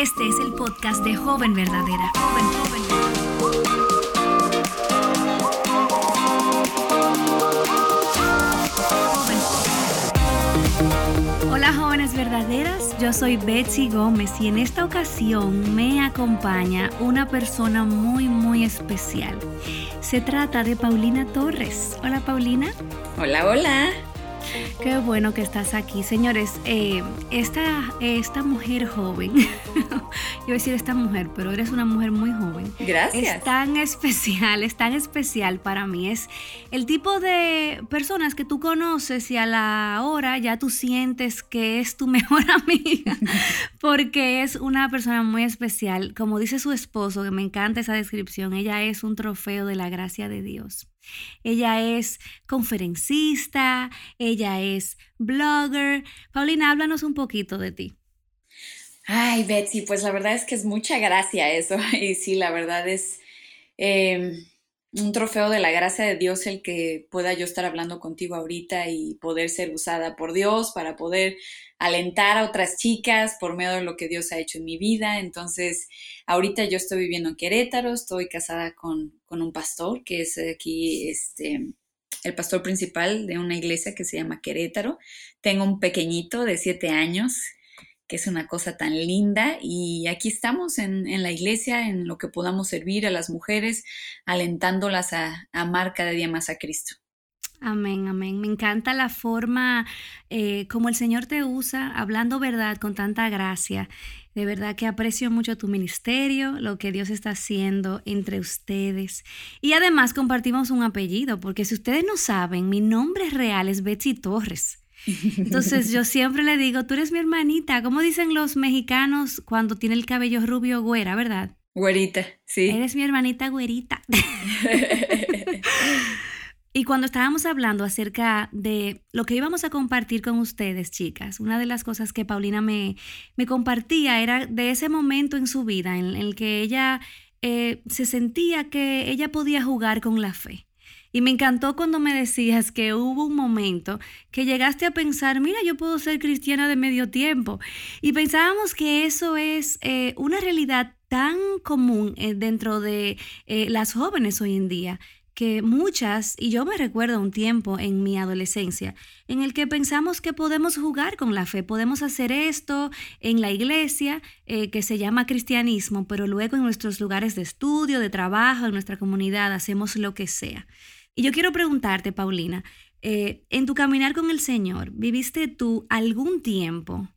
Este es el podcast de Joven Verdadera. Joven, joven. Hola jóvenes verdaderas, yo soy Betsy Gómez y en esta ocasión me acompaña una persona muy muy especial. Se trata de Paulina Torres. Hola Paulina. Hola, hola. Qué bueno que estás aquí. Señores, eh, esta, esta mujer joven, yo voy a decir esta mujer, pero eres una mujer muy joven. Gracias. Es tan especial, es tan especial para mí. Es el tipo de personas que tú conoces y a la hora ya tú sientes que es tu mejor amiga, porque es una persona muy especial. Como dice su esposo, que me encanta esa descripción, ella es un trofeo de la gracia de Dios. Ella es conferencista, ella es blogger. Paulina, háblanos un poquito de ti. Ay, Betsy, pues la verdad es que es mucha gracia eso. Y sí, la verdad es em, un trofeo de la gracia de Dios el que pueda yo estar hablando contigo ahorita y poder ser usada por Dios para poder alentar a otras chicas por medio de lo que Dios ha hecho en mi vida. Entonces, ahorita yo estoy viviendo en Querétaro, estoy casada con, un pastor que es aquí, este, el pastor principal de una iglesia que se llama Querétaro. Tengo un pequeñito de siete años que es una cosa tan linda y aquí estamos en, la iglesia, en lo que podamos servir a las mujeres, alentándolas a, a amar cada día más a Cristo. Amén, amén. Me encanta la forma eh, como el Señor te usa, hablando verdad con tanta gracia. De verdad que aprecio mucho tu ministerio, lo que Dios está haciendo entre ustedes. Y además compartimos un apellido, porque si ustedes no saben, mi nombre real es Betsy Torres. Entonces yo siempre le digo, tú eres mi hermanita. ¿Cómo dicen los mexicanos cuando tiene el cabello rubio güera, verdad? Güerita, sí. Eres mi hermanita güerita. Y cuando estábamos hablando acerca de lo que íbamos a compartir con ustedes, chicas, una de las cosas que Paulina me, me compartía era de ese momento en su vida en el que ella eh, se sentía que ella podía jugar con la fe. Y me encantó cuando me decías que hubo un momento que llegaste a pensar, mira, yo puedo ser cristiana de medio tiempo. Y pensábamos que eso es eh, una realidad tan común eh, dentro de las jóvenes hoy en día que muchas, y yo me recuerdo un tiempo en mi adolescencia, en el que pensamos que podemos jugar con la fe, podemos hacer esto en la iglesia, eh, que se llama cristianismo, pero luego en nuestros lugares de estudio, de trabajo, en nuestra comunidad, hacemos lo que sea. Y yo quiero preguntarte, Paulina, eh, en tu caminar con el Señor, ¿viviste tú algún tiempo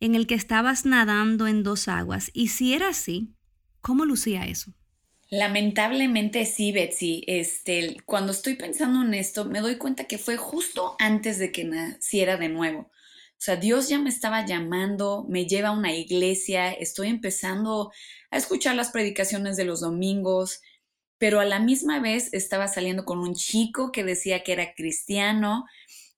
en el que estabas nadando en dos aguas? Y si era así, ¿cómo lucía eso? Lamentablemente sí, Betsy. Este, cuando estoy pensando en esto, me doy cuenta que fue justo antes de que naciera de nuevo. O sea, Dios ya me estaba llamando, me lleva a una iglesia, estoy empezando a escuchar las predicaciones de los domingos, pero a la misma vez estaba saliendo con un chico que decía que era cristiano.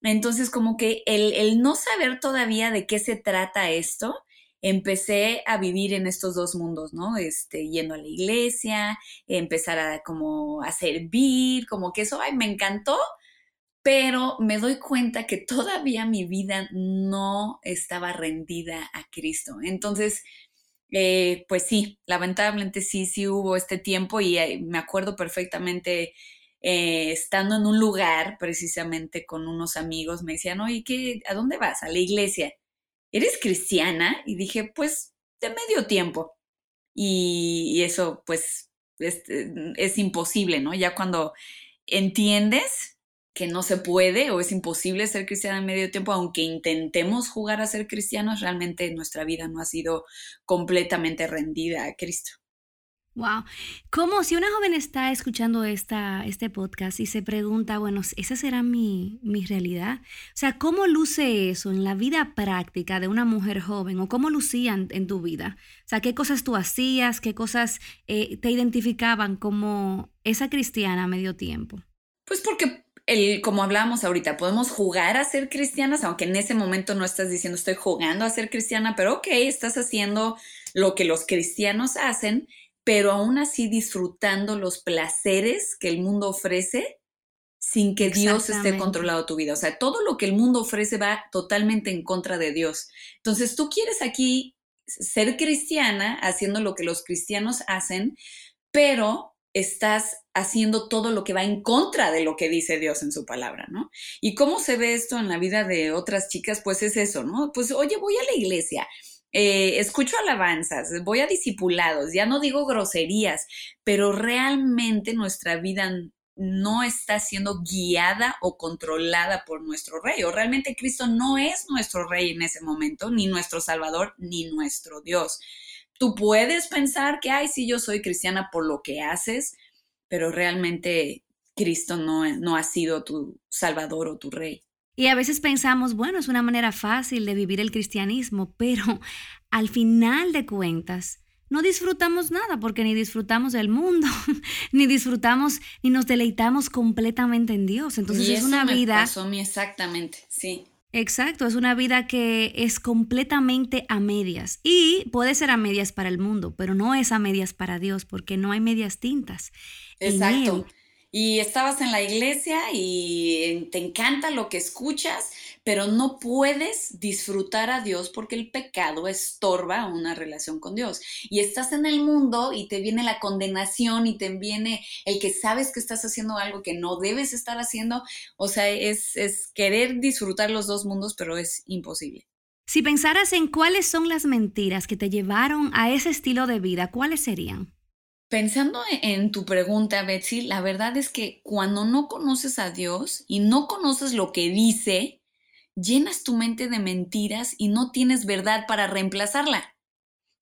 Entonces, como que el, el no saber todavía de qué se trata esto, empecé a vivir en estos dos mundos, ¿no? Este, yendo a la iglesia, empezar a como a servir, como que eso, ay, me encantó, pero me doy cuenta que todavía mi vida no estaba rendida a Cristo. Entonces, eh, pues sí, lamentablemente sí, sí hubo este tiempo y eh, me acuerdo perfectamente eh, estando en un lugar precisamente con unos amigos, me decían, oye, ¿qué, ¿a dónde vas? A la iglesia. ¿eres cristiana? Y dije, pues de medio tiempo. Y, eso, pues, es, es, imposible, ¿no? Ya cuando entiendes que no se puede o es imposible ser cristiana en medio tiempo, aunque intentemos jugar a ser cristianos, realmente nuestra vida no ha sido completamente rendida a Cristo. Wow. Como si una joven está escuchando esta, este podcast y se pregunta, bueno, ¿esa será mi, mi, realidad? O sea, ¿cómo luce eso en la vida práctica de una mujer joven o cómo lucían en tu vida? O sea, ¿qué cosas tú hacías? ¿Qué cosas eh, te identificaban como esa cristiana a medio tiempo? Pues porque el, como hablábamos ahorita, podemos jugar a ser cristianas, aunque en ese momento no estás diciendo estoy jugando a ser cristiana, pero ok, estás haciendo lo que los cristianos hacen pero aún así disfrutando los placeres que el mundo ofrece sin que Dios esté controlado tu vida. O sea, todo lo que el mundo ofrece va totalmente en contra de Dios. Entonces, tú quieres aquí ser cristiana haciendo lo que los cristianos hacen, pero estás haciendo todo lo que va en contra de lo que dice Dios en su palabra, ¿no? ¿Y cómo se ve esto en la vida de otras chicas? Pues es eso, ¿no? Pues oye, voy a la iglesia, eh, escucho alabanzas, voy a discipulados, ya no digo groserías, pero realmente nuestra vida no está siendo guiada o controlada por nuestro rey, o realmente Cristo no es nuestro rey en ese momento, ni nuestro salvador, ni nuestro Dios. Tú puedes pensar que, ay, sí, yo soy cristiana por lo que haces, pero realmente Cristo no, no ha sido tu salvador o tu rey. Y a veces pensamos, bueno, es una manera fácil de vivir el cristianismo, pero al final de cuentas, no disfrutamos nada porque ni disfrutamos del mundo, ni disfrutamos ni nos deleitamos completamente en Dios. Entonces es una vida... Pasó a mí exactamente, sí. Exacto, es una vida que es completamente a medias y puede ser a medias para el mundo, pero no es a medias para Dios porque no hay medias tintas. Exacto y estabas en la iglesia y te encanta lo que escuchas, pero no puedes disfrutar a Dios porque el pecado estorba una relación con Dios. Y estás en el mundo y te viene la condenación y te viene el que sabes que estás haciendo algo que no debes estar haciendo. O sea, es, es querer disfrutar los dos mundos, pero es imposible. Si pensaras en cuáles son las mentiras que te llevaron a ese estilo de vida, ¿cuáles serían? Pensando e-, en tu pregunta, Betsy, la verdad es que cuando no conoces a Dios y no conoces lo que dice, llenas tu mente de mentiras y no tienes verdad para reemplazarla.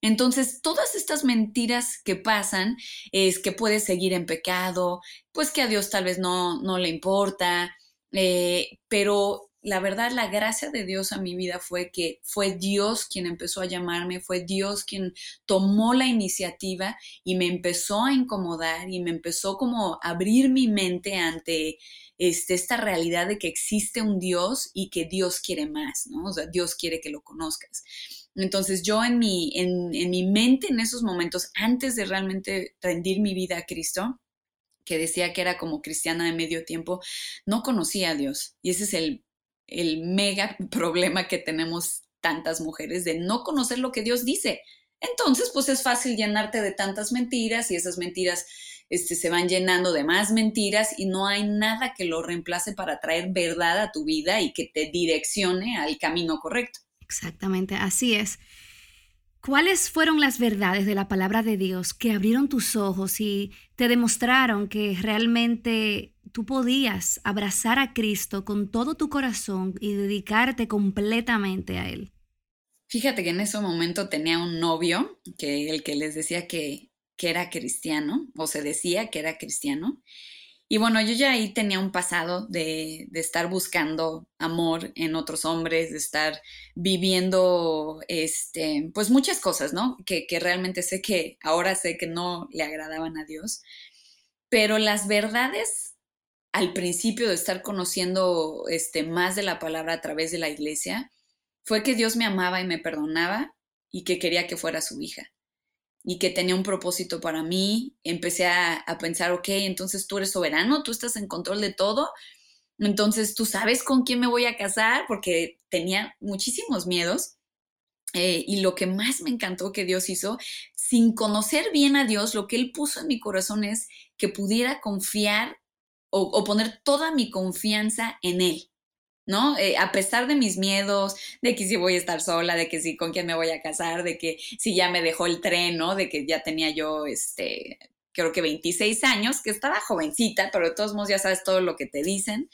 Entonces, todas estas mentiras que pasan es que puedes seguir en pecado, pues que a Dios tal vez no, no le importa, eh, pero la verdad, la gracia de Dios a mi vida fue que fue Dios quien empezó a llamarme, fue Dios quien tomó la iniciativa y me empezó a incomodar y me empezó como a abrir mi mente ante este, esta realidad de que existe un Dios y que Dios quiere más, ¿no? O sea, Dios quiere que lo conozcas. Entonces yo en mi, en, en mi mente en esos momentos, antes de realmente rendir mi vida a Cristo, que decía que era como cristiana de medio tiempo, no conocía a Dios. Y ese es el el mega problema que tenemos tantas mujeres de no conocer lo que Dios dice. Entonces, pues es fácil llenarte de tantas mentiras y esas mentiras este, se van llenando de más mentiras y no hay nada que lo reemplace para traer verdad a tu vida y que te direccione al camino correcto. Exactamente, así es. ¿Cuáles fueron las verdades de la palabra de Dios que abrieron tus ojos y te demostraron que realmente tú podías abrazar a Cristo con todo tu corazón y dedicarte completamente a Él? Fíjate que en ese momento tenía un novio, que el que les decía que, que era cristiano, o se decía que era cristiano. Y bueno, yo ya ahí tenía un pasado de, de, estar buscando amor en otros hombres, de estar viviendo, este, pues muchas cosas, ¿no? Que, que realmente sé que ahora sé que no le agradaban a Dios. Pero las verdades al principio de estar conociendo este, más de la palabra a través de la iglesia fue que Dios me amaba y me perdonaba y que quería que fuera su hija y que tenía un propósito para mí. Empecé a, pensar, ok, entonces tú eres soberano, tú estás en control de todo, entonces tú sabes con quién me voy a casar porque tenía muchísimos miedos. Eh, y lo que más me encantó que Dios hizo, sin conocer bien a Dios, lo que Él puso en mi corazón es que pudiera confiar o, poner toda mi confianza en él. ¿No? Eh, a pesar de mis miedos, de que si voy a estar sola, de que si con quién me voy a casar, de que si ya me dejó el tren, ¿no? De que ya tenía yo, este, creo que 26 años, que estaba jovencita, pero de todos modos ya sabes todo lo que te dicen.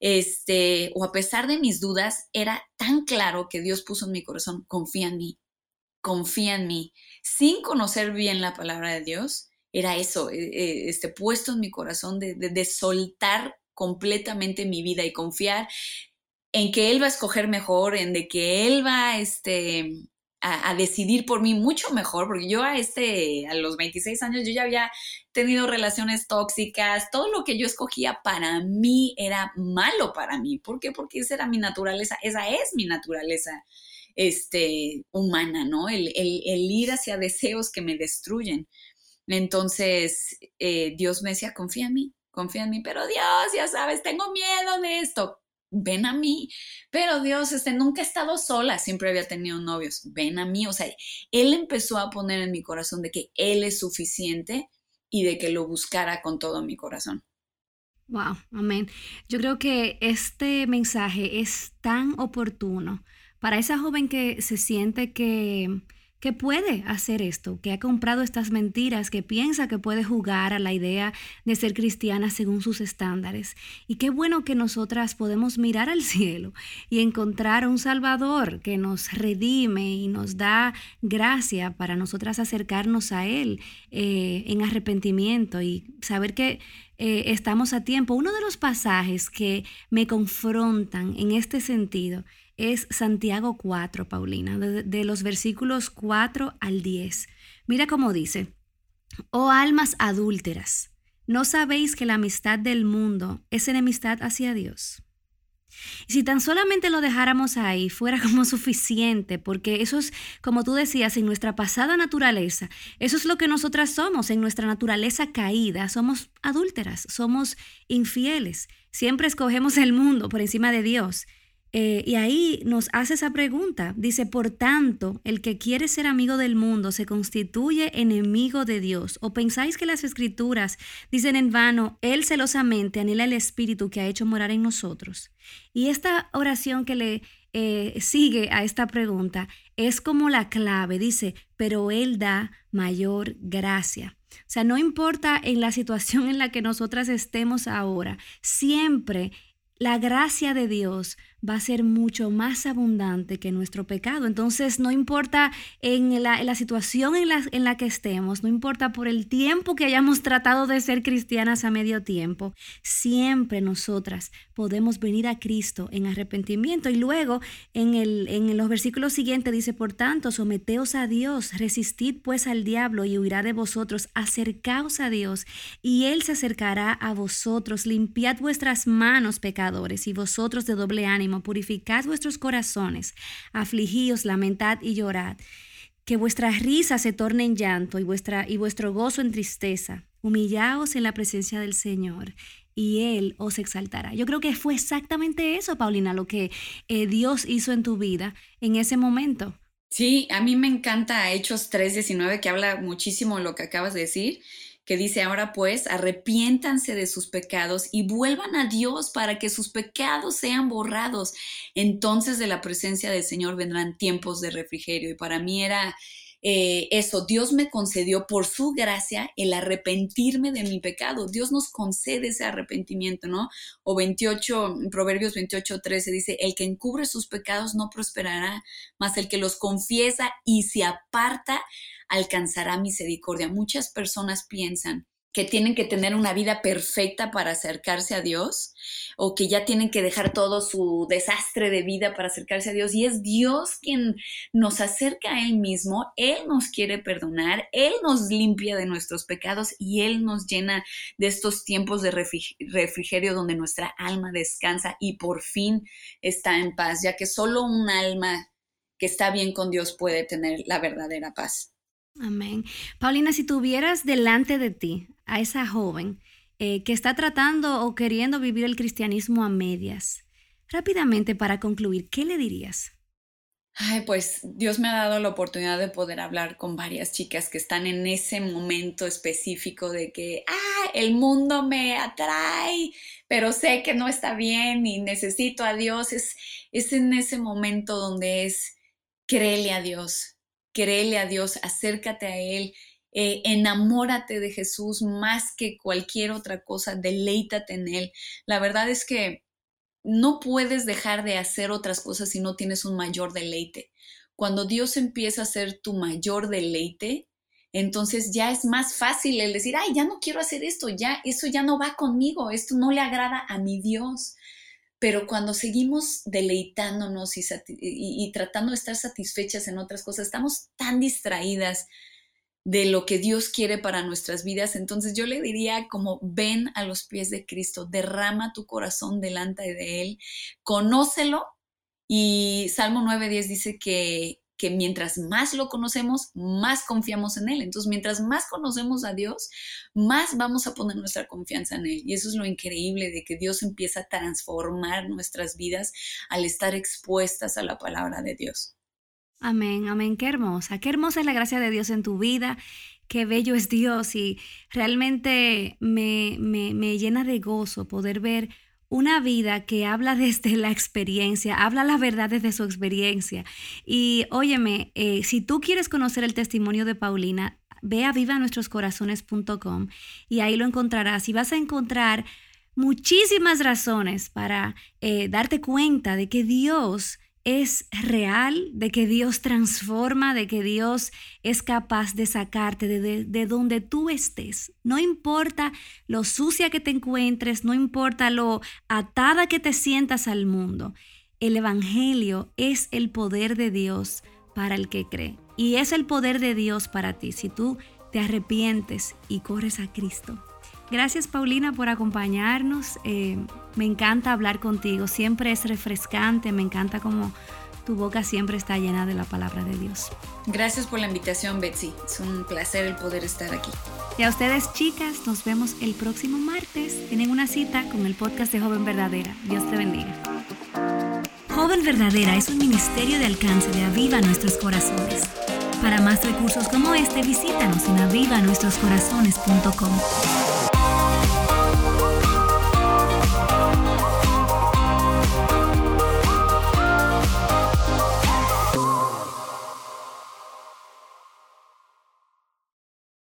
Este, o a pesar de mis dudas, era tan claro que Dios puso en mi corazón, confía en mí, confía en mí, sin conocer bien la palabra de Dios, era eso, eh, eh, este, puesto en mi corazón de, soltar completamente mi vida y confiar en que Él va a escoger mejor, en de que Él va este, a, decidir por mí mucho mejor, porque yo a, este, a los 26 años yo ya había tenido relaciones tóxicas, todo lo que yo escogía para mí era malo para mí. ¿Por qué? Porque esa era mi naturaleza, esa es mi naturaleza este, humana, ¿no? el ir hacia deseos que me destruyen. Entonces, eh, Dios me decía, confía en mí, confía en mí, pero Dios, ya sabes, tengo miedo de esto. Ven a mí. Pero Dios, este, nunca he estado sola, siempre había tenido novios, ven a mí. O sea, Él empezó a poner en mi corazón de que Él es suficiente y de que lo buscara con todo mi corazón. Wow, amén. Yo creo que este mensaje es tan oportuno para esa joven que se siente que que puede hacer esto, que ha comprado estas mentiras, que piensa que puede jugar a la idea de ser cristiana según sus estándares. Y qué bueno que nosotras podemos mirar al cielo y encontrar un Salvador que nos redime y nos da gracia para nosotras acercarnos a Él eh, en arrepentimiento y saber que eh, estamos a tiempo. Uno de los pasajes que me confrontan en este sentido es Santiago 4, Paulina, de, los versículos 4 al 10. Mira cómo dice, oh almas adúlteras, ¿no sabéis que la amistad del mundo es enemistad hacia Dios? Y si tan solamente lo dejáramos ahí, fuera como suficiente, porque eso es, como tú decías, en nuestra pasada naturaleza, eso es lo que nosotras somos, en nuestra naturaleza caída, somos adúlteras, somos infieles, siempre escogemos el mundo por encima de Dios. Eh, y ahí nos hace esa pregunta. Dice, por tanto, el que quiere ser amigo del mundo se constituye enemigo de Dios. ¿O pensáis que las escrituras dicen en vano, Él celosamente anhela el Espíritu que ha hecho morar en nosotros? Y esta oración que le eh, sigue a esta pregunta es como la clave. Dice, pero Él da mayor gracia. O sea, no importa en la situación en la que nosotras estemos ahora, siempre la gracia de Dios va a ser mucho más abundante que nuestro pecado. Entonces, no importa en la, situación en la, en la, que estemos, no importa por el tiempo que hayamos tratado de ser cristianas a medio tiempo, siempre nosotras podemos venir a Cristo en arrepentimiento. Y luego, en, el, en los versículos siguientes dice, por tanto, someteos a Dios, resistid pues al diablo y huirá de vosotros, acercaos a Dios y Él se acercará a vosotros, limpiad vuestras manos, pecadores, y vosotros de doble ánimo purificad vuestros corazones, afligíos, lamentad y llorad. Que vuestra risa se torne en llanto y, vuestra, y vuestro gozo en tristeza. Humillaos en la presencia del Señor y Él os exaltará. Yo creo que fue exactamente eso, Paulina, lo que eh, Dios hizo en tu vida en ese momento. Sí, a mí me encanta Hechos 3.19, que habla muchísimo de lo que acabas de decir que dice ahora pues, arrepiéntanse de sus pecados y vuelvan a Dios para que sus pecados sean borrados. Entonces de la presencia del Señor vendrán tiempos de refrigerio. Y para mí era eh, eso, Dios me concedió por su gracia el arrepentirme de mi pecado. Dios nos concede ese arrepentimiento, ¿no? O 28, Proverbios 28, 13 dice, el que encubre sus pecados no prosperará, mas el que los confiesa y se aparta alcanzará misericordia. Muchas personas piensan que tienen que tener una vida perfecta para acercarse a Dios o que ya tienen que dejar todo su desastre de vida para acercarse a Dios y es Dios quien nos acerca a Él mismo, Él nos quiere perdonar, Él nos limpia de nuestros pecados y Él nos llena de estos tiempos de refrigerio donde nuestra alma descansa y por fin está en paz, ya que solo un alma que está bien con Dios puede tener la verdadera paz. Amén. Paulina, si tuvieras delante de ti a esa joven eh, que está tratando o queriendo vivir el cristianismo a medias, rápidamente para concluir, ¿qué le dirías? Ay, pues Dios me ha dado la oportunidad de poder hablar con varias chicas que están en ese momento específico de que, ah, el mundo me atrae, pero sé que no está bien y necesito a Dios. Es, es en ese momento donde es, créele a Dios, créele a Dios, acércate a Él, eh, enamórate de Jesús más que cualquier otra cosa, deleítate en Él. La verdad es que no puedes dejar de hacer otras cosas si no tienes un mayor deleite. Cuando Dios empieza a ser tu mayor deleite, entonces ya es más fácil el decir, ay, ya no quiero hacer esto, ya eso ya no va conmigo, esto no le agrada a mi Dios. Pero cuando seguimos deleitándonos y, tratando de estar satisfechas en otras cosas, estamos tan distraídas de lo que Dios quiere para nuestras vidas. Entonces yo le diría como ven a los pies de Cristo, derrama tu corazón delante de Él, conócelo. Y Salmo 9.10 dice que que mientras más lo conocemos, más confiamos en Él. Entonces, mientras más conocemos a Dios, más vamos a poner nuestra confianza en Él. Y eso es lo increíble de que Dios empieza a transformar nuestras vidas al estar expuestas a la palabra de Dios. Amén, amén, qué hermosa, qué hermosa es la gracia de Dios en tu vida, qué bello es Dios y realmente me, me, me llena de gozo poder ver una vida que habla desde la experiencia, habla la verdad desde su experiencia. Y óyeme, eh, si tú quieres conocer el testimonio de Paulina, ve a vivanuestroscorazones.com y ahí lo encontrarás y vas a encontrar muchísimas razones para eh, darte cuenta de que Dios es real, de que Dios transforma, de que Dios es capaz de sacarte de, de, donde tú estés. No importa lo sucia que te encuentres, no importa lo atada que te sientas al mundo. El Evangelio es el poder de Dios para el que cree. Y es el poder de Dios para ti si tú te arrepientes y corres a Cristo. Gracias Paulina por acompañarnos. Eh, me encanta hablar contigo. Siempre es refrescante. Me encanta como tu boca siempre está llena de la palabra de Dios. Gracias por la invitación, Betsy. Es un placer el poder estar aquí. Y a ustedes, chicas, nos vemos el próximo martes. Tienen una cita con el podcast de Joven Verdadera. Dios te bendiga. Joven Verdadera es un ministerio de alcance de Aviva Nuestros Corazones. Para más recursos como este, visítanos en avivanuestroscorazones.com.